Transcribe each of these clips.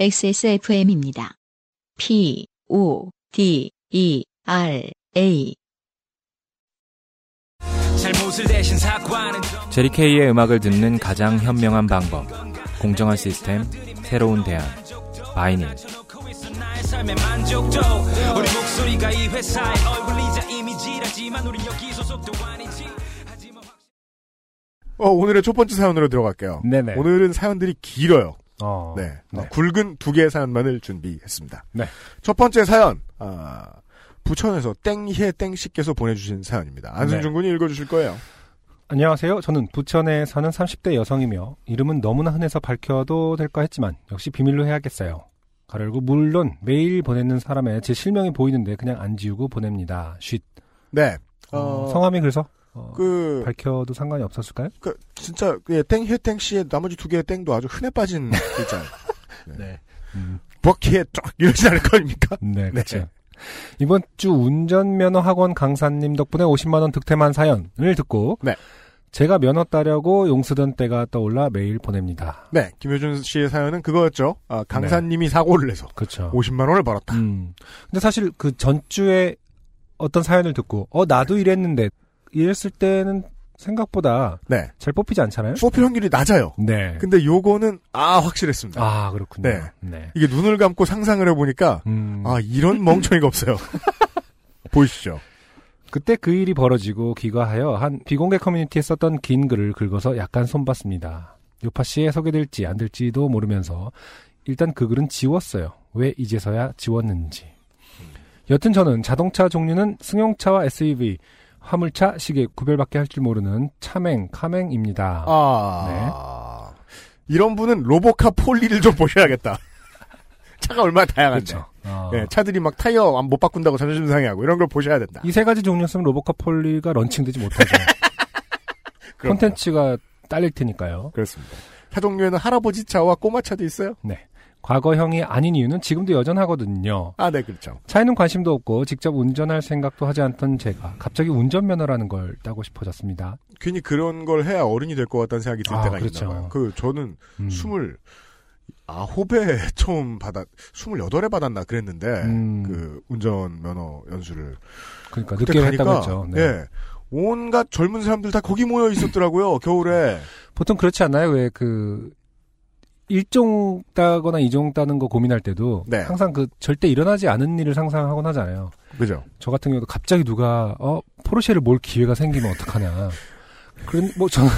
XSFM입니다. P, O, D, E, R, A. 제리 케이의 음악을 듣는 가장 현명한 방법. 공정한 시스템, 새로운 대안. 바이닐. 어, 오늘의 첫 번째 사연으로 들어갈게요. 네네. 오늘은 사연들이 길어요. 어. 네. 네. 어, 굵은 두 개의 사연만을 준비했습니다. 네. 첫 번째 사연, 아, 부천에서 땡희의 땡씨께서 보내주신 사연입니다. 안승준 네. 군이 읽어주실 거예요. 안녕하세요. 저는 부천에 사는 30대 여성이며 이름은 너무나 흔해서 밝혀도 될까 했지만 역시 비밀로 해야겠어요. 가르고 물론 매일 보내는 사람의 제 실명이 보이는데 그냥 안 지우고 보냅니다. 쉿. 네. 어, 어, 성함이 그래서 어, 그, 밝혀도 상관이 없었을까요? 그, 진짜, 예, 땡희의 땡씨의 나머지 두 개의 땡도 아주 흔해 빠진 글자예요. 네. 음, 버키에 쫙 이러지 않을 거 아닙니까? 네, 그렇죠. 이번 주 운전면허 학원 강사님 덕분에 50만 원 득템한 사연을 듣고 네. 제가 면허 따려고 용 쓰던 때가 떠올라 메일 보냅니다. 네. 김효준 씨의 사연은 그거였죠. 아, 강사님이 사고를 내서 그렇죠. 50만 원을 벌었다. 음. 근데 사실 그 전주에 어떤 사연을 듣고 어 나도 이랬는데 이랬을 때는 생각보다 네. 잘 뽑히지 않잖아요. 뽑힐 확률이 낮아요. 네. 근데 요거는, 아, 확실했습니다. 아 그렇군요. 네. 네. 이게 눈을 감고 상상을 해보니까, 음. 아, 이런 멍청이가 없어요. 보이시죠? 그때 그 일이 벌어지고 귀가하여 한 비공개 커뮤니티에 썼던 긴 글을 긁어서 약간 손봤습니다. 요파 씨에 소개될지 안 될지도 모르면서 일단 그 글은 지웠어요. 왜 이제서야 지웠는지. 여튼 저는 자동차 종류는 승용차와 SUV, 화물차, 시계 구별밖에 할 줄 모르는 차맹, 카맹입니다. 아. 이런 분은 로보카 폴리를 좀 보셔야겠다. 차가 얼마나 다양한데. 그렇죠. 아. 예, 차들이 막 타이어 안못 바꾼다고 자존심 상해하고 이런 걸 보셔야 된다. 이 세 가지 종류였으면 로보카 폴리가 런칭되지 못하죠. 콘텐츠가 딸릴 테니까요. 그렇습니다. 차 종류에는 할아버지 차와 꼬마 차도 있어요? 과거형이 아닌 이유는 지금도 여전하거든요. 아, 네, 그렇죠. 차에는 관심도 없고 직접 운전할 생각도 하지 않던 제가 갑자기 운전면허라는 걸 따고 싶어졌습니다. 괜히 그런 걸 해야 어른이 될 것 같다는 생각이 들 아, 때가 그렇죠. 있나 봐요. 그, 저는 음. 스물 아홉에 처음 받았, 스물여덟에 받았나 그랬는데, 음. 그 운전면허 연수를. 그러니까 그때 늦게 가니까, 했다고 했죠. 네. 예. 온갖 젊은 사람들 다 거기 모여 있었더라고요, 겨울에. 보통 그렇지 않나요? 왜 그 일종 따거나 이종 따는 거 고민할 때도 네. 항상 그 절대 일어나지 않은 일을 상상하곤 하잖아요. 그죠? 저 같은 경우도 갑자기 누가 어 포르쉐를 몰 기회가 생기면 어떡하냐. 그런 뭐 저는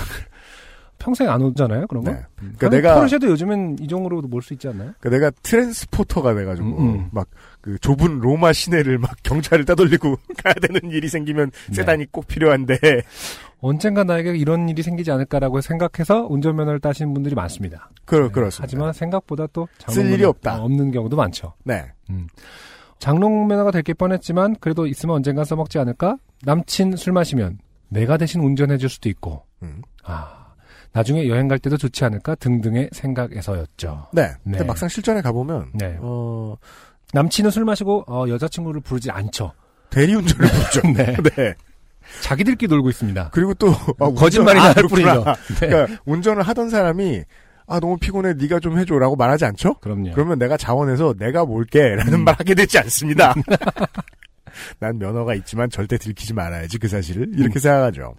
평생 안 오잖아요 그런 거. 네. 음. 그러니까 내가- 포르쉐도 요즘엔 이종으로도 몰 수 있지 않나요? 그 내가 트랜스포터가 돼가지고, 음, 음. 막, 그 좁은 로마 시내를 막 경찰을 따돌리고 가야 되는 일이 생기면 네. 세단이 꼭 필요한데, 언젠가 나에게 이런 일이 생기지 않을까라고 생각해서 운전면허를 따시는 분들이 많습니다. 그, 네. 그렇습니다. 하지만 생각보다 또쓸 일이 없다. 어, 없는 경우도 많죠. 네. 장롱 면허가 될 게 뻔했지만 그래도 있으면 언젠가 써먹지 않을까? 남친 술 마시면 내가 대신 운전해줄 수도 있고 음. 아 나중에 여행 갈 때도 좋지 않을까 등등의 생각에서였죠. 네. 근데 네. 막상 실전에 가보면, 네. 어, 남친은 술 마시고 어, 여자친구를 부르지 않죠. 대리운전을 부르죠. 네. 네. 자기들끼리 놀고 있습니다. 그리고 또, 아, 거짓말이나 운전- 할 아, 뿐이죠. 그렇구나. 네. 그러니까 운전을 하던 사람이 아 너무 피곤해 네가 좀 해줘라고 말하지 않죠? 그럼요. 그러면 내가 자원해서 내가 몰게라는 음. 말 하게 되지 않습니다. 난 면허가 있지만 절대 들키지 말아야지 그 사실을 이렇게 음. 생각하죠.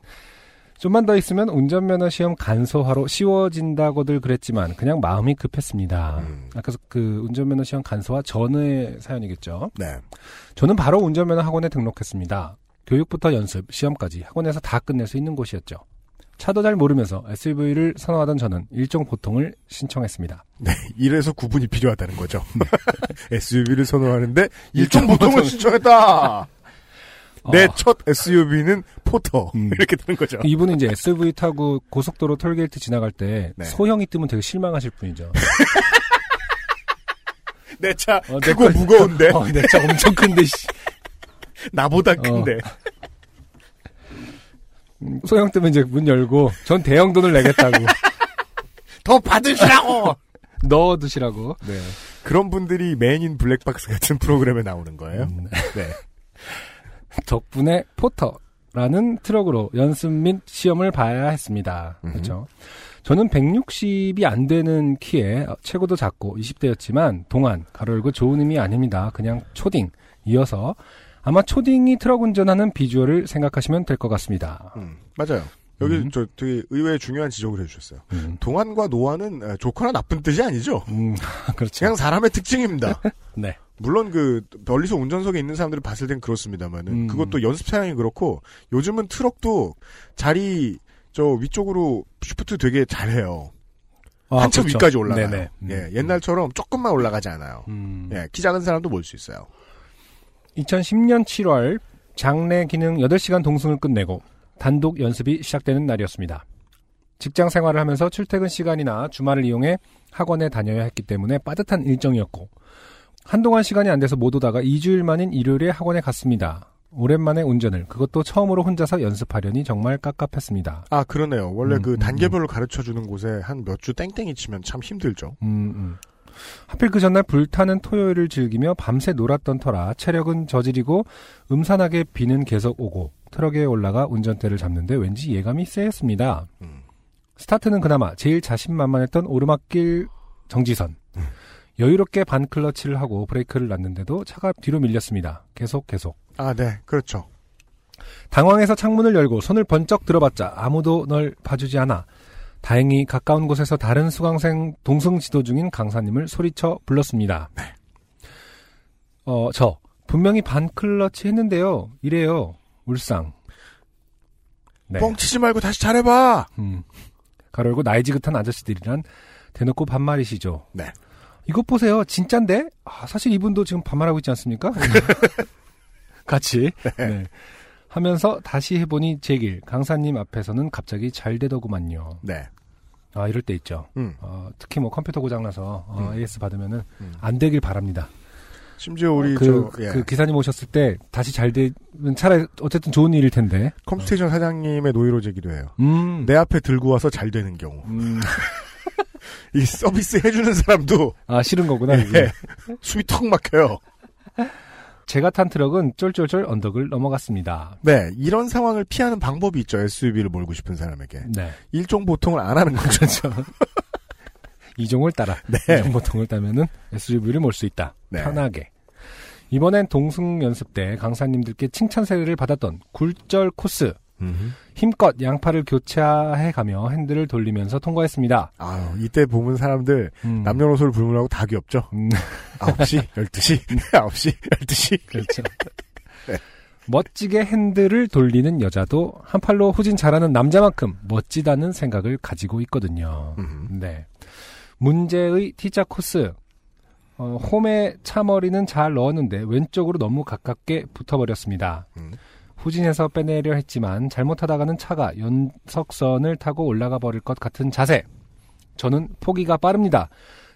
좀만 더 있으면 운전면허 시험 간소화로 쉬워진다고들 그랬지만 그냥 마음이 급했습니다. 음. 아까 그 운전면허 시험 간소화 전의 사연이겠죠. 네. 저는 바로 운전면허 학원에 등록했습니다. 교육부터 연습, 시험까지 학원에서 다 끝낼 수 있는 곳이었죠. 차도 잘 모르면서 SUV를 선호하던 저는 일종 보통을 신청했습니다. 네. 이래서 구분이 필요하다는 거죠. SUV를 선호하는데 일종 보통을 신청했다. 내 어, 첫 SUV는 포터 음. 이렇게 되는 거죠. 이분은 이제 SUV 타고 고속도로 톨게이트 지나갈 때 네. 소형이 뜨면 되게 실망하실 분이죠. 내차 어, 내 크고 거- 무거운데 어, 내차 엄청 큰데 씨. 나보다 큰데 음, 소형 뜨면 이제 문 열고 전 대형 돈을 내겠다고 더 받으시라고. 넣어두시라고. 네. 그런 분들이 맨 인 블랙박스 같은 프로그램에 나오는 거예요. 음, 네. 덕분에 포터라는 트럭으로 연습 및 시험을 봐야 했습니다. 음. 그렇죠. 저는 160이 안 되는 키에 체구도 작고 20대였지만 동안 가로 열고 좋은 의미 아닙니다. 그냥 초딩. 이어서 아마 초딩이 트럭 운전하는 비주얼을 생각하시면 될 것 같습니다. 음, 맞아요. 여기 음. 저 되게 의외의 중요한 지적을 해주셨어요. 음, 동안과 노안은 에, 좋거나 나쁜 뜻이 아니죠. 음, 그렇죠. 그냥 사람의 특징입니다. 네. 물론 그 멀리서 운전석에 있는 사람들을 봤을 땐 그렇습니다만은 음. 그것도 연습 차량이 그렇고 요즘은 트럭도 자리 저 위쪽으로 shift 되게 잘해요. 아, 한참 그렇죠. 위까지 올라가요. 네네. 음. 예, 옛날처럼 조금만 올라가지 않아요. 음. 예, 키 작은 사람도 몰수 있어요. 2010년 7월 장례 기능 8시간 동승을 끝내고 단독 연습이 시작되는 날이었습니다. 직장 생활을 하면서 출퇴근 시간이나 주말을 이용해 학원에 다녀야 했기 때문에 빠듯한 일정이었고 한동안 시간이 안 돼서 못 오다가 2주일 만인 일요일에 학원에 갔습니다. 오랜만에 운전을 그것도 처음으로 혼자서 연습하려니 정말 깝깝했습니다. 아 그러네요. 원래 음, 그 음, 단계별로 가르쳐 주는 곳에 한 몇 주 땡땡이 치면 참 힘들죠. 음, 음. 하필 그 전날 불타는 토요일을 즐기며 밤새 놀았던 터라 체력은 저지르고 음산하게 비는 계속 오고 트럭에 올라가 운전대를 잡는데 왠지 예감이 쎄했습니다. 음. 스타트는 그나마 제일 자신만만했던 오르막길 정지선. 음. 여유롭게 반 클러치를 하고 브레이크를 놨는데도 차가 뒤로 밀렸습니다. 계속 계속. 아, 네, 그렇죠. 당황해서 창문을 열고 손을 번쩍 들어봤자 아무도 널 봐주지 않아. 다행히 가까운 곳에서 다른 수강생 동승 지도 중인 강사님을 소리쳐 불렀습니다. 어, 저 분명히 반 클러치 했는데요. 이래요. 울상. 네. 뻥치지 말고 다시 잘해봐. 음. 가로열고 나이 지긋한 아저씨들이란 대놓고 반말이시죠. 네. 이것 보세요. 진짠데? 아, 사실 이분도 지금 반말하고 있지 않습니까? 같이. 네. 하면서 다시 해보니 제 길. 강사님 앞에서는 갑자기 잘 되더구만요. 네. 아, 이럴 때 있죠. 음. 어, 특히 뭐 컴퓨터 고장나서 어, 음. AS 받으면은 음. 안 되길 바랍니다. 심지어 우리 그, 저 예. 그 기사님 오셨을 때 다시 잘 되면 차라리 어쨌든 좋은 일일 텐데. 컴스테이션 사장님의 노이로제기도 해요. 음. 내 앞에 들고 와서 잘 되는 경우. 음. 이 서비스 해주는 사람도 아, 싫은 거구나. 예. 이게. 숨이 턱 막혀요. 제가 탄 트럭은 쫄쫄쫄 언덕을 넘어갔습니다. 네, 이런 상황을 피하는 방법이 있죠. SUV를 몰고 싶은 사람에게. 네. 일종 보통을 안 하는 거죠. 그렇죠. 이종을 따라 네. 이종 보통을 따면은 SUV를 몰 수 있다. 네. 편하게. 이번엔 동승 연습 때 강사님들께 칭찬 세례를 받았던 굴절 코스 힘껏 양팔을 교차해 가며 핸들을 돌리면서 통과했습니다. 아유, 이때 보면 사람들 음. 남녀노소를 불문하고 다 귀엽죠. 음, 9시, 12시, 9시, 12시. 그렇죠. 멋지게 핸들을 돌리는 여자도 한 팔로 후진 잘하는 남자만큼 멋지다는 생각을 가지고 있거든요. 음. 네. 문제의 T자 코스. 어, 홈에 차 머리는 잘 넣었는데 왼쪽으로 너무 가깝게 붙어버렸습니다. 음. 후진해서 빼내려 했지만 잘못하다가는 차가 연석선을 타고 올라가 버릴 것 같은 자세. 저는 포기가 빠릅니다.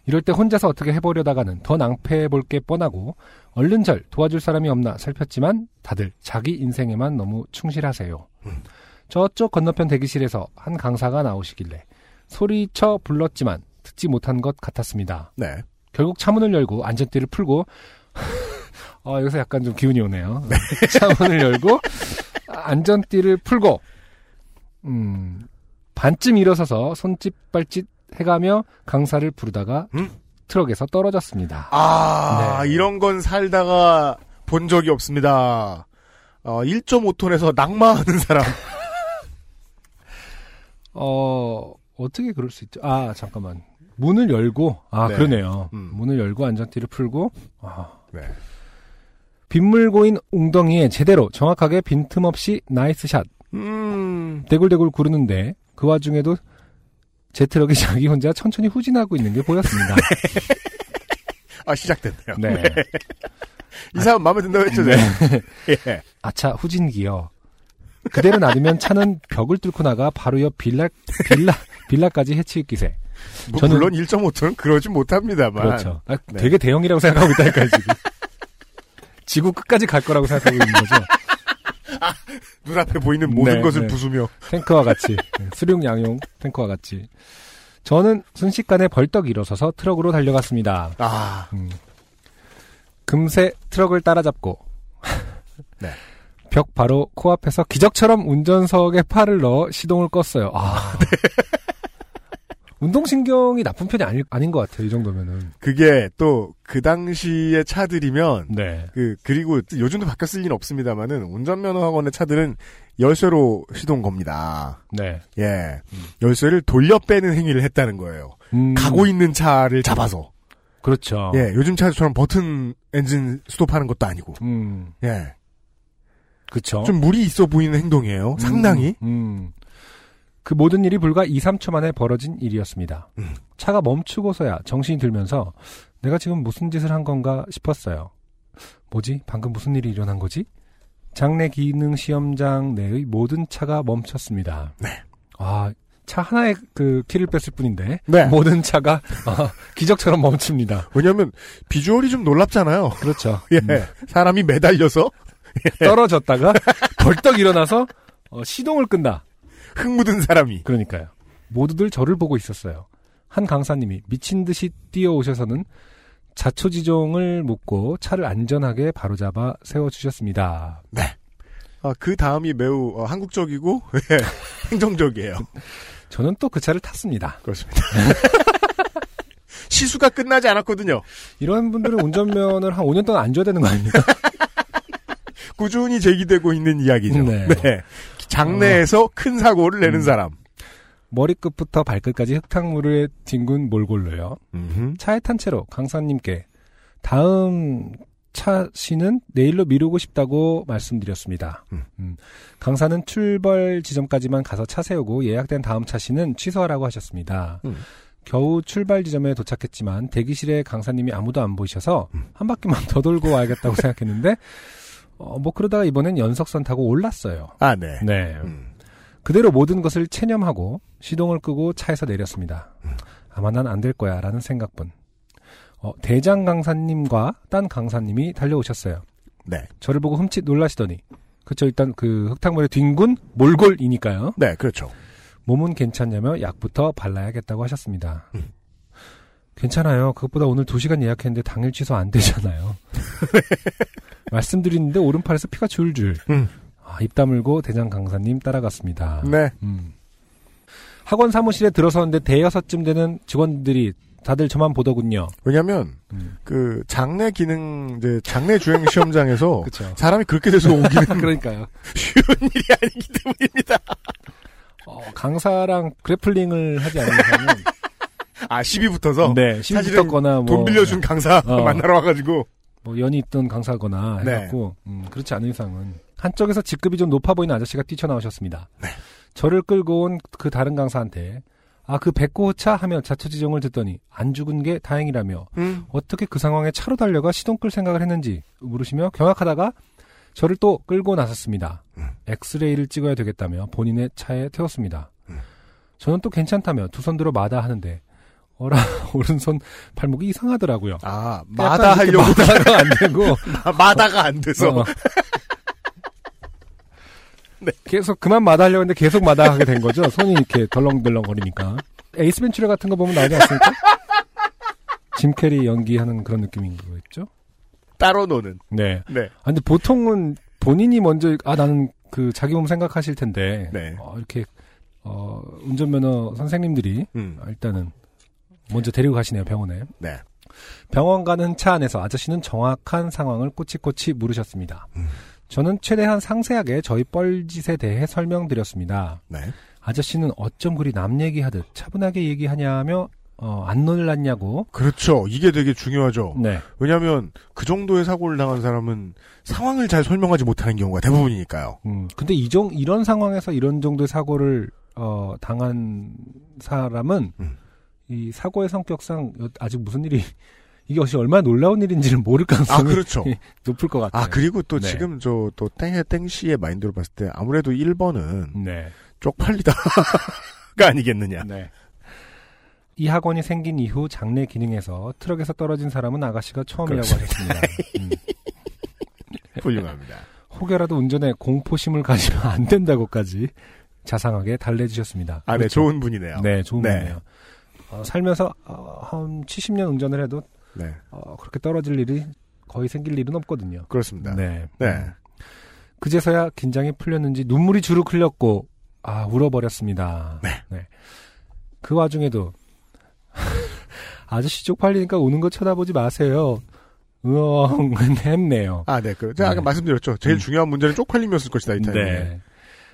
이럴 때 혼자서 어떻게 해보려다가는 더 낭패해 볼 게 뻔하고 얼른 절 도와줄 사람이 없나 살폈지만 다들 자기 인생에만 너무 충실하세요. 음. 저쪽 건너편 대기실에서 한 강사가 나오시길래 소리쳐 불렀지만 듣지 못한 것 같았습니다. 네. 결국 차문을 열고 안전띠를 풀고 어, 여기서 약간 좀 기운이 오네요. 차문을 열고 안전띠를 풀고 음, 반쯤 일어서서 손짓 발짓 해가며 강사를 부르다가 음? 트럭에서 떨어졌습니다. 아, 네. 이런 건 살다가 본 적이 없습니다. 어, 1.5톤에서 낙마하는 사람. 어 어떻게 그럴 수 있죠? 아 잠깐만 문을 열고 아 네. 그러네요. 음. 문을 열고 안전띠를 풀고 아, 네. 빗물 고인 웅덩이에 제대로 정확하게 빈틈없이 nice shot 음, 대굴대굴 구르는데 그 와중에도 제 트럭이 자기 혼자 천천히 후진하고 있는 게 보였습니다. 아, 시작됐네요. 네. 이 사람 마음에 든다고 했죠, 네. 네. 예. 아차 후진기어. 그대로 놔두면 차는 벽을 뚫고 나가 바로 옆 빌라 빌라 빌라까지 해칠 기세. 뭐 저는- 물론 1.5톤은 그러지 못합니다만. 그렇죠. 아, 네. 되게 대형이라고 생각하고 있다니까요 지금. 지구 끝까지 갈 거라고 생각하고 있는 거죠. 눈앞에 보이는 모든 네, 것을 네. 부수며. 탱크와 같이 네, 수륙 양용 탱크와 같이. 저는 순식간에 벌떡 일어서서 트럭으로 달려갔습니다. 아, 음. 금세 트럭을 따라잡고 네. 벽 바로 코앞에서 기적처럼 운전석에 팔을 넣어 시동을 껐어요. 아, 운동신경이 나쁜 편이 아니, 아닌 것 같아요. 이 정도면은. 그게 또 그 당시의 차들이면 네. 그 그리고 요즘도 바뀌었을 리는 없습니다만은 운전면허 학원의 차들은 열쇠로 시동 겁니다. 네. 예, 열쇠를 돌려 빼는 행위를 했다는 거예요. 음, 가고 있는 차를 잡아서. 그렇죠. 예, 요즘 차처럼 버튼 엔진 스톱하는 것도 아니고. 음, 예, 그쵸. 좀 무리 있어 보이는 행동이에요. 상당히. 음, 음. 그 모든 일이 불과 2, 3초 만에 벌어진 일이었습니다. 음. 차가 멈추고서야 정신이 들면서 내가 지금 무슨 짓을 한 건가 싶었어요. 뭐지? 방금 무슨 일이 일어난 거지? 장내 기능 시험장 내의 모든 차가 멈췄습니다. 네. 아, 차 하나의 그 키를 뺐을 뿐인데 네. 모든 차가 아, 기적처럼 멈춥니다. 왜냐하면 비주얼이 좀 놀랍잖아요. 그렇죠. 예, 음. 사람이 매달려서 떨어졌다가 벌떡 일어나서 어, 시동을 끈다. 흙 묻은 사람이. 그러니까요. 모두들 저를 보고 있었어요. 한 강사님이 미친 듯이 뛰어오셔서는 자초지종을 묻고 차를 안전하게 바로잡아 세워주셨습니다. 아, 그 다음이 매우 어, 한국적이고 예, 행정적이에요. 저는 또 그 차를 탔습니다. 그렇습니다. 시수가 끝나지 않았거든요. 이런 분들은 운전면을 한 5년 동안 안 줘야 되는 거 아닙니까? 꾸준히 제기되고 있는 이야기죠. 네. 장내에서 큰 사고를 내는 음. 사람. 머리끝부터 발끝까지 흙탕물에 뒹군 몰골로요. 음흠. 차에 탄 채로 강사님께 다음 차시는 내일로 미루고 싶다고 말씀드렸습니다. 음. 음, 강사는 출발 지점까지만 가서 차 세우고 예약된 다음 차시는 취소하라고 하셨습니다. 음. 겨우 출발 지점에 도착했지만 대기실에 강사님이 아무도 안 보이셔서 음. 한 바퀴만 더 돌고 와야겠다고 생각했는데 어, 뭐 그러다가 이번엔 연석선 타고 올랐어요. 아, 네. 네. 음. 그대로 모든 것을 체념하고 시동을 끄고 차에서 내렸습니다. 아마 난 안 될 거야 라는 생각뿐. 어, 대장 강사님과 딴 강사님이 달려오셨어요. 네. 저를 보고 흠칫 놀라시더니 그쵸 일단 그 흙탕물에 뒹군 몰골이니까요. 네, 그렇죠. 몸은 괜찮냐며 약부터 발라야겠다고 하셨습니다. 음. 괜찮아요. 그것보다 오늘 2시간 예약했는데 당일 취소 안 되잖아요. 말씀드리는데 오른팔에서 피가 줄줄. 음. 아, 입 다물고 대장 강사님 따라갔습니다. 네. 음. 학원 사무실에 들어서는데 대여섯쯤 되는 직원들이 다들 저만 보더군요. 왜냐면, 음. 그, 장내 기능, 이제, 장내 주행 시험장에서. 사람이 그렇게 돼서 오기는 그러니까요. 쉬운 일이 아니기 때문입니다. 어, 강사랑 그래플링을 하지 않는 이상은 아, 시비 붙어서? 네, 사실은 시비 붙었거나 뭐, 돈 빌려준 강사 어. 만나러 와가지고. 뭐 연이 있던 강사거나 네. 해갖고 음, 그렇지 않은 이상은 한쪽에서 직급이 좀 높아 보이는 아저씨가 뛰쳐나오셨습니다. 네. 저를 끌고 온 그 다른 강사한테 아 그 백고차 하며 자초지종을 듣더니 안 죽은 게 다행이라며 음. 어떻게 그 상황에 차로 달려가 시동 끌 생각을 했는지 물으시며 경악하다가 저를 또 끌고 나섰습니다. 음. 엑스레이를 찍어야 되겠다며 본인의 차에 태웠습니다. 음. 저는 또 괜찮다며 두 손 들어 마다 하는데 어라 오른손 발목이 이상하더라고요. 아, 마다 하려고. 마다가 안 되고 마다가 안 돼서. 어. 계속 그만 마다 하려고 했는데 계속 마다 하게 된 거죠. 손이 이렇게 덜렁덜렁 거리니까. Ace Ventura 같은 거 보면 나오지 않습니까? 짐 캐리 연기하는 그런 느낌인 거겠죠? 따로 노는. 네. 네. 아, 근데 보통은 본인이 먼저 아 나는 그 자기 몸 생각하실 텐데 네. 어, 이렇게 어, 운전면허 선생님들이 음. 일단은 먼저 데리고 가시네요 병원에. 네. 병원 가는 차 안에서 아저씨는 정확한 상황을 꼬치꼬치 물으셨습니다. 음. 저는 최대한 상세하게 저희 뻘짓에 대해 설명드렸습니다. 네. 아저씨는 어쩜 그리 남 얘기하듯 차분하게 얘기하냐며 어, 안 놀랐냐고. 그렇죠. 이게 되게 중요하죠. 네. 왜냐하면 그 정도의 사고를 당한 사람은 상황을 잘 설명하지 못하는 경우가 대부분이니까요. 음, 근데 이종 이런 상황에서 이런 정도의 사고를 어, 당한 사람은 음. 이 사고의 성격상 여- 아직 무슨 일이 이게 혹시 얼마나 놀라운 일인지를 모를 아 가능성이 그렇죠. 높을 것 같아요. 아 그리고 또 네. 지금 저 또 땡해 땡씨의 마인드로 봤을 때 아무래도 1번은 네. 쪽팔리다가 아니겠느냐. 네. 이 학원이 생긴 이후 장내 기능에서 트럭에서 떨어진 사람은 아가씨가 처음이라고 하셨습니다. 음. 훌륭합니다. 혹여라도 운전에 공포심을 가지면 안 된다고까지 자상하게 달래주셨습니다. 아, 네, 그렇죠. 좋은 분이네요. 네, 좋은 네. 분이에요. 어, 살면서 어, 한 70년 운전을 해도 네, 어, 그렇게 떨어질 일이 거의 생길 일은 없거든요. 그렇습니다. 네. 네. 음. 그제서야 긴장이 풀렸는지 눈물이 주룩 흘렸고 아 울어버렸습니다. 네. 그 와중에도 아저씨 쪽팔리니까 우는 거 쳐다보지 마세요. 으엉 했네요. 아, 네. 그, 제가 아까 네. 말씀드렸죠. 제일 음. 중요한 문제는 쪽팔림이었을 것이다, 이 타임에. 네.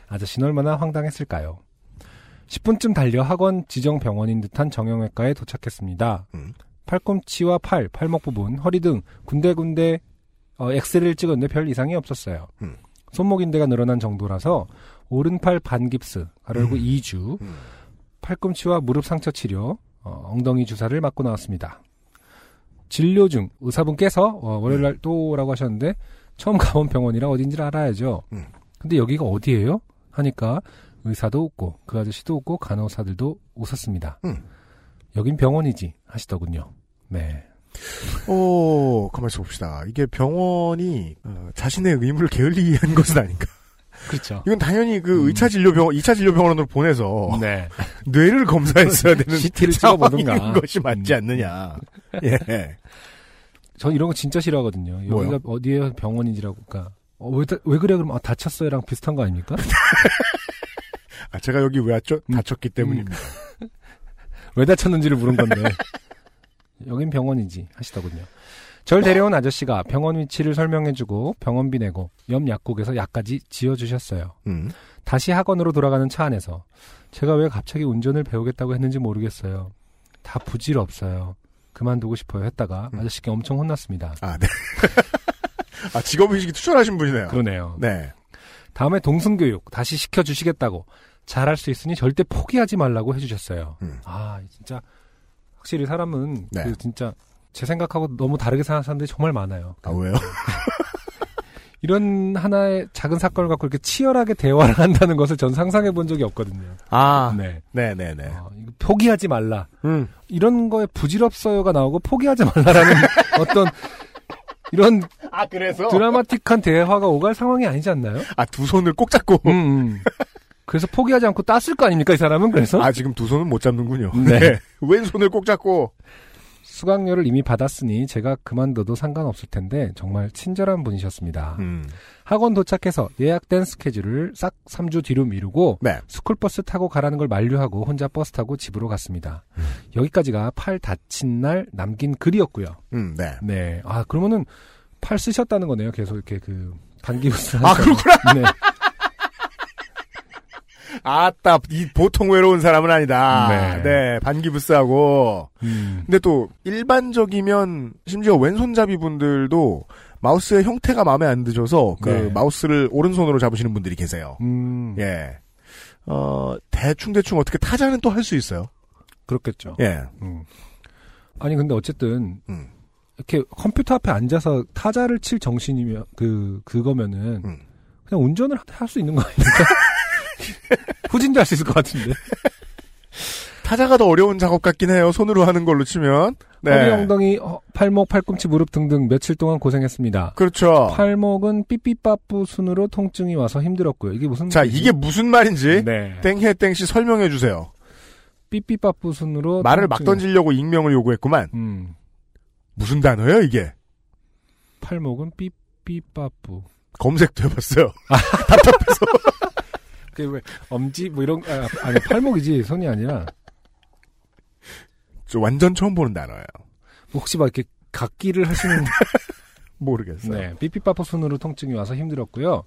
아저씨는 얼마나 황당했을까요? 10분쯤 달려 학원 지정 병원인 듯한 정형외과에 도착했습니다. 음. 팔꿈치와 팔, 팔목 부분, 허리 등 군데군데 어, 엑스레이를 찍었는데 별 이상이 없었어요. 음. 손목 인대가 늘어난 정도라서 오른팔 반깁스, 가로열고 음. 2주, 음. 팔꿈치와 무릎 상처 치료, 어, 엉덩이 주사를 맞고 나왔습니다. 진료 중 의사분께서 어, 월요일 날 또라고 하셨는데 처음 가본 병원이라 어딘지를 알아야죠. 음. 근데 여기가 어디예요? 하니까 의사도 웃고 그 아저씨도 웃고 간호사들도 웃었습니다. 음. 여긴 병원이지 하시더군요. 네. 오, 가만있어 봅시다. 이게 병원이, 어, 자신의 의무를 게을리 한 것은 아닌가. 그렇죠. 이건 당연히 그 음. 2차 진료 병원, 2차 진료 병원으로 보내서 네. 뇌를 검사했어야 되는 CT를 상황인 찍어보든가. 것이 맞지 음. 않느냐. 예. 전 이런 거 진짜 싫어하거든요. 뭐요? 여기가 어디에 병원인지라고. 그러니까 어, 왜, 다- 왜 그래? 그러면 아, 다쳤어요랑 비슷한 거 아닙니까? 아, 제가 여기 왜 왔죠? 음. 다쳤기 때문입니다. 왜 다쳤는지를 물은 건데. 여긴 병원이지 하시더군요. 절 데려온 아저씨가 병원 위치를 설명해주고 병원비 내고 옆 약국에서 약까지 지어주셨어요. 음. 다시 학원으로 돌아가는 차 안에서 제가 왜 갑자기 운전을 배우겠다고 했는지 모르겠어요. 다 부질없어요. 그만두고 싶어요 했다가 음. 아저씨께 엄청 혼났습니다. 아, 네. 아, 직업의식이 투철하신 분이네요. 그러네요. 네. 다음에 동승교육 다시 시켜주시겠다고 잘할 수 있으니 절대 포기하지 말라고 해주셨어요. 음. 아 진짜 확실히 사람은 네. 그 진짜 제 생각하고 너무 다르게 사는 사람들이 정말 많아요. 아, 왜요? 이런 하나의 작은 사건을 갖고 이렇게 치열하게 대화를 한다는 것을 전 상상해 본 적이 없거든요. 아, 네. 네 네 네. 어, 이거 포기하지 말라. 음. 이런 거에 부질없어요가 나오고 포기하지 말라라는 어떤 이런 아, 그래서? 드라마틱한 대화가 오갈 상황이 아니지 않나요? 아, 두 손을 꼭 잡고. 음, 음. 그래서 포기하지 않고 땄을 거 아닙니까 이 사람은 그래서 아, 지금 두 손은 못 잡는군요. 네. 왼손을 꼭 잡고. 수강료를 이미 받았으니 제가 그만둬도 상관없을 텐데 정말 친절한 분이셨습니다. 음. 학원 도착해서 예약된 스케줄을 싹 3주 뒤로 미루고 네. 스쿨버스 타고 가라는 걸 만류하고 혼자 버스 타고 집으로 갔습니다. 음. 여기까지가 팔 다친 날 남긴 글이었고요. 음, 네. 네. 아, 그러면은 팔 쓰셨다는 거네요. 계속 이렇게 그 반기부스를 아. 그렇구나. 네. 아따, 이 보통 외로운 사람은 아니다. 네. 네, 반기부스하고. 음. 근데 또, 일반적이면, 심지어 왼손잡이 분들도 마우스의 형태가 마음에 안 드셔서, 그, 네. 마우스를 오른손으로 잡으시는 분들이 계세요. 음. 예. 어, 대충 대충 어떻게 타자는 또 할 수 있어요. 그렇겠죠. 예. 음. 아니 근데 어쨌든 음. 이렇게 컴퓨터 앞에 앉아서 타자를 칠 정신이면 그 그거면은 음. 그냥 운전을 할 수 있는 거 아닙니까? 후진도 할 수 있을 것 같은데. 타자가 더 어려운 작업 같긴 해요. 손으로 하는 걸로 치면. 네. 허리, 엉덩이, 어, 팔목, 팔꿈치, 무릎 등등 며칠 동안 고생했습니다. 그렇죠. 팔목은 삐삐빠뿌 순으로 통증이 와서 힘들었고요. 이게 무슨 자, 말이지? 이게 무슨 말인지 네. 땡해 땡씨 설명해 주세요. 삐삐빠뿌 순으로 말을 막 통증이- 던지려고 익명을 요구했구만. 음. 무슨 단어예요, 이게? 팔목은 삐삐빠뿌. 검색도 해봤어요. 그게 왜 엄지 뭐 이런 아, 아니 팔목이지 손이 아니라 저 완전 처음 보는 단어예요. 혹시 막 이렇게 각기를 하시는 모르겠어요. 네 삐삐빠뿌 순으로 통증이 와서 힘들었고요.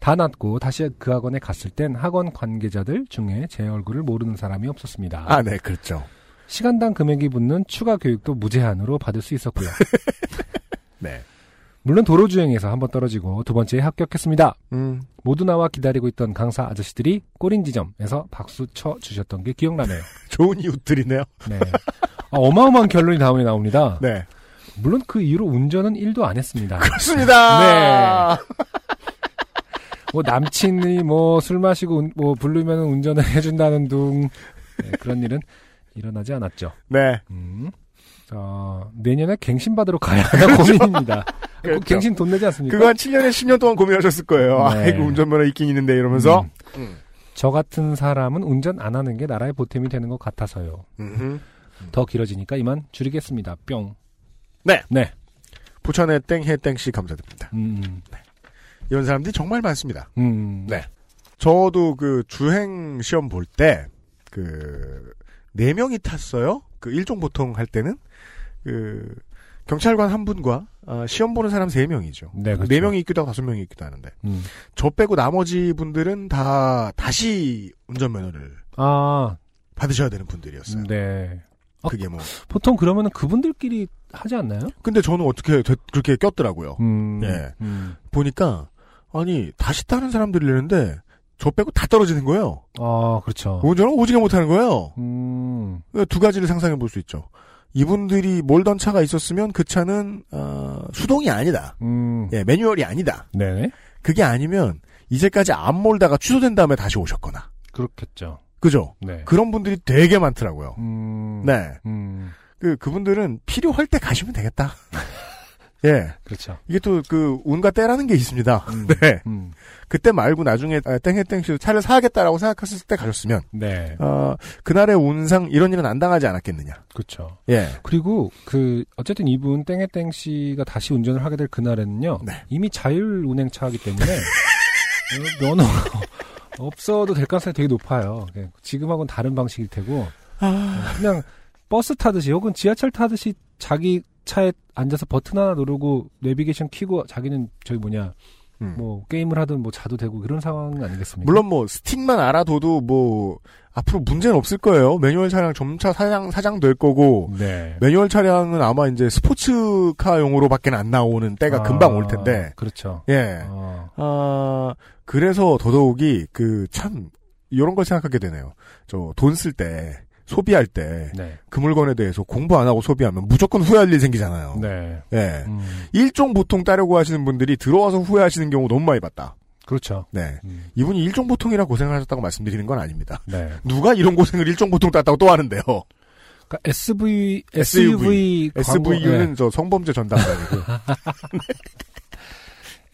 다 낫고 다시 그 학원에 갔을 땐 학원 관계자들 중에 제 얼굴을 모르는 사람이 없었습니다. 아, 네, 그렇죠. 시간당 금액이 붙는 추가 교육도 무제한으로 받을 수 있었고요. 네. 물론 도로 주행에서 한 번 떨어지고 두 번째에 합격했습니다. 음, 모두 나와 기다리고 있던 강사 아저씨들이 꼬린 지점에서 박수 쳐 주셨던 게 기억나네요. 좋은 이웃들이네요. 네. 아, 어마어마한 결론이 다음에 나옵니다. 네. 물론 그 이후로 운전은 1도 안 했습니다. 그렇습니다. 네. 뭐 남친이 뭐 술 마시고 운- 뭐 부르면 운전을 해준다는 둥 네, 그런 일은 일어나지 않았죠. 네. 음. 어, 내년에 갱신 받으러 가야 하나 고민입니다. 그렇죠. 그 갱신 돈 내지 않습니까? 그거 한 7년에 10년 동안 고민하셨을 거예요. 네. 아이고, 운전면허 있긴 있는데 이러면서. 음. 저 같은 사람은 운전 안 하는 게 나라의 보탬이 되는 것 같아서요. 음흠. 더 길어지니까 이만 줄이겠습니다. 뿅. 네. 네. 부천의 땡해 땡씨 감사드립니다. 음. 이런 사람들이 정말 많습니다. 음. 네. 저도 그 주행 시험 볼 때, 그, 네 명이 탔어요. 그 일종 보통 할 때는 그 경찰관 한 분과 아, 시험 보는 사람 세 명이죠. 네, 그렇죠. 네 명이 있기도 하고 다섯 명이 있기도 하는데 음. 저 빼고 나머지 분들은 다 다시 운전면허를 아, 받으셔야 되는 분들이었어요. 네. 어? 그게 뭐 보통 그러면은 그분들끼리 하지 않나요? 근데 저는 어떻게 되- 그렇게 꼈더라고요. 음. 예. 음. 보니까 아니 다시 타는 사람들이라는데 저 빼고 다 떨어지는 거예요. 아, 그렇죠. 운전을 오지게 못하는 거예요. 음. 두 가지를 상상해 볼 수 있죠. 이분들이 몰던 차가 있었으면 그 차는 어, 수동이 아니다. 음. 예, 매뉴얼이 아니다. 네네. 그게 아니면 이제까지 안 몰다가 취소된 다음에 다시 오셨거나. 그렇겠죠. 그죠? 네. 그런 분들이 되게 많더라고요. 음. 네. 음. 그 그분들은 필요할 때 가시면 되겠다. 예. 그렇죠. 이게 또 그 운과 때라는 게 있습니다. 음. 네. 음. 그때 말고 나중에 아, 땡해땡씨 차를 사야겠다라고 생각했을 때 가셨으면 네. 어, 그날의 운상 이런 일은 안 당하지 않았겠느냐. 그렇죠. 예. 그리고 그 어쨌든 이분 땡해땡 씨가 다시 운전을 하게 될 그날에는요. 네. 이미 자율 운행차이기 때문에 어, 면허가 없어도 될 가능성이 되게 높아요. 예, 지금하고는 다른 방식일 테고 아, 그냥 버스 타듯이 혹은 지하철 타듯이 자기 차에 앉아서 버튼 하나 누르고 내비게이션 키고 자기는 저기 뭐냐 음. 뭐 게임을 하든 뭐 자도 되고 그런 상황 아니겠습니까? 물론 뭐 스틱만 알아둬도 뭐 앞으로 문제는 없을 거예요. 매뉴얼 차량 점차 사장 사장 될 거고 네. 매뉴얼 차량은 아마 이제 스포츠카용으로밖에 안 나오는 때가 아, 금방 올 텐데. 그렇죠. 예. 어, 아, 그래서 더더욱이 그 참 이런 걸 생각하게 되네요. 저 돈 쓸 때 소비할 때그 네. 물건에 대해서 공부 안 하고 소비하면 무조건 후회할 일 생기잖아요. 네. 예. 음, 일종 보통 따려고 하시는 분들이 들어와서 후회하시는 경우 너무 많이 봤다. 그렇죠. 네. 음, 이분이 일종 보통이라 고생을 하셨다고 말씀드리는 건 아닙니다. 네. 누가 이런 고생을 일종 보통 땄다고 또 하는데요. 그러니까 SV SUV. SUV SVU는 네. 저 성범죄 전담반이고.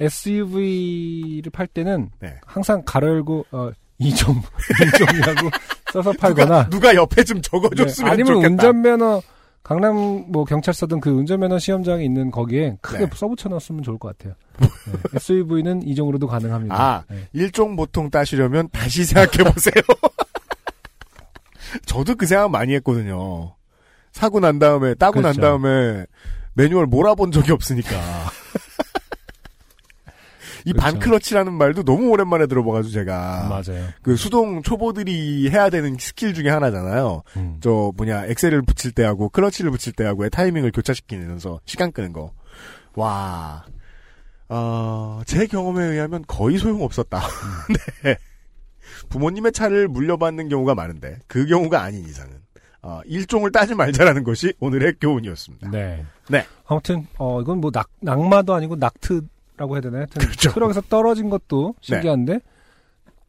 SUV를 팔 때는 네. 항상 가로 열고 어, 2점 2점이라고 써서 팔거나 누가, 누가 옆에 좀 네, 적어줬으면 아니면 좋겠다. 운전면허 강남 뭐 경찰서든 그 운전면허 시험장에 있는 거기에 크게 네. 써붙여 놨으면 좋을 것 같아요. 네. SUV는 이 정도로도 가능합니다. 아, 네. 일종 보통 따시려면 다시 생각해 보세요. 저도 그 생각 많이 했거든요. 사고 난 다음에 따고 난 그렇죠. 다음에 매뉴얼 몰아본 적이 없으니까. 이 그렇죠. 반클러치라는 말도 너무 오랜만에 들어봐가지고 제가 맞아요. 그 수동 초보들이 해야 되는 스킬 중에 하나잖아요. 음. 저 뭐냐 엑셀을 붙일 때 하고 클러치를 붙일 때 하고의 타이밍을 교차시키면서 시간 끄는 거. 와. 어, 제 경험에 의하면 거의 소용 없었다. 네. 부모님의 차를 물려받는 경우가 많은데 그 경우가 아닌 이상은 어, 일종을 따지 말자라는 것이 오늘의 교훈이었습니다. 네. 네. 아무튼 어 이건 뭐 낙, 낙마도 아니고 낙트 라고 해야 되나요? 그렇죠. 트럭에서 떨어진 것도 신기한데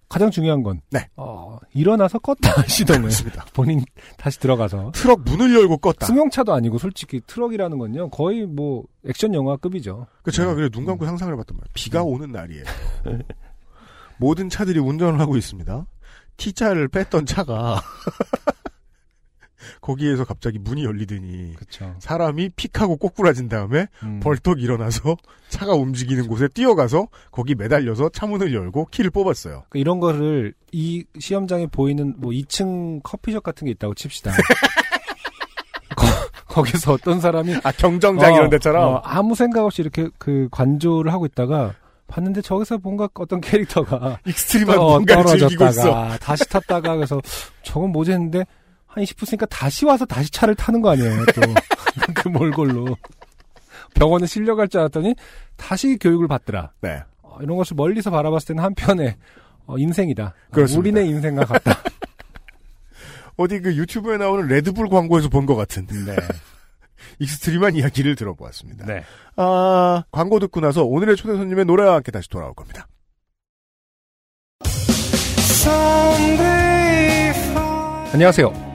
가장 중요한 건 네. 어, 일어나서 껐다 그렇습니다. 본인 다시 들어가서 트럭 문을 열고 껐다. 승용차도 아니고 솔직히 트럭이라는 건요 거의 뭐 액션 영화급이죠. 그 제가 그래 눈 감고 상상을 해봤단 말이에요. 비가 오는 날이에요. 모든 차들이 운전을 하고 있습니다. T자를 뺐던 차가 거기에서 갑자기 문이 열리더니 그렇죠. 사람이 픽하고 꼬꾸라진 다음에 음. 벌떡 일어나서 차가 움직이는 곳에 뛰어가서 거기 매달려서 차 문을 열고 키를 뽑았어요. 그러니까 이런 거를 이 시험장에 보이는 뭐 2층 커피숍 같은 게 있다고 칩시다. 거, 기서 어떤 사람이 아 경정장 어, 이런 데처럼 어, 아무 생각 없이 이렇게 그 관조를 하고 있다가 봤는데 저기서 뭔가 어떤 캐릭터가 extreme한 어, 뭔가를 즐기고 있어. 다시 탔다가 그래서 저건 뭐지 했는데 한 20분 있으니까 다시 와서 다시 차를 타는 거 아니에요 또 그 몰골로 병원에 실려갈 줄 알았더니 다시 교육을 받더라 네. 어, 이런 것을 멀리서 바라봤을 때는 한편의 어, 인생이다 어, 그렇습니다. 우리네 인생과 같다 어디 그 유튜브에 나오는 Red Bull 광고에서 본 것 같은 네. extreme한 이야기를 들어보았습니다. 네. 아 광고 듣고 나서 오늘의 초대 손님의 노래와 함께 다시 돌아올 겁니다. 안녕하세요.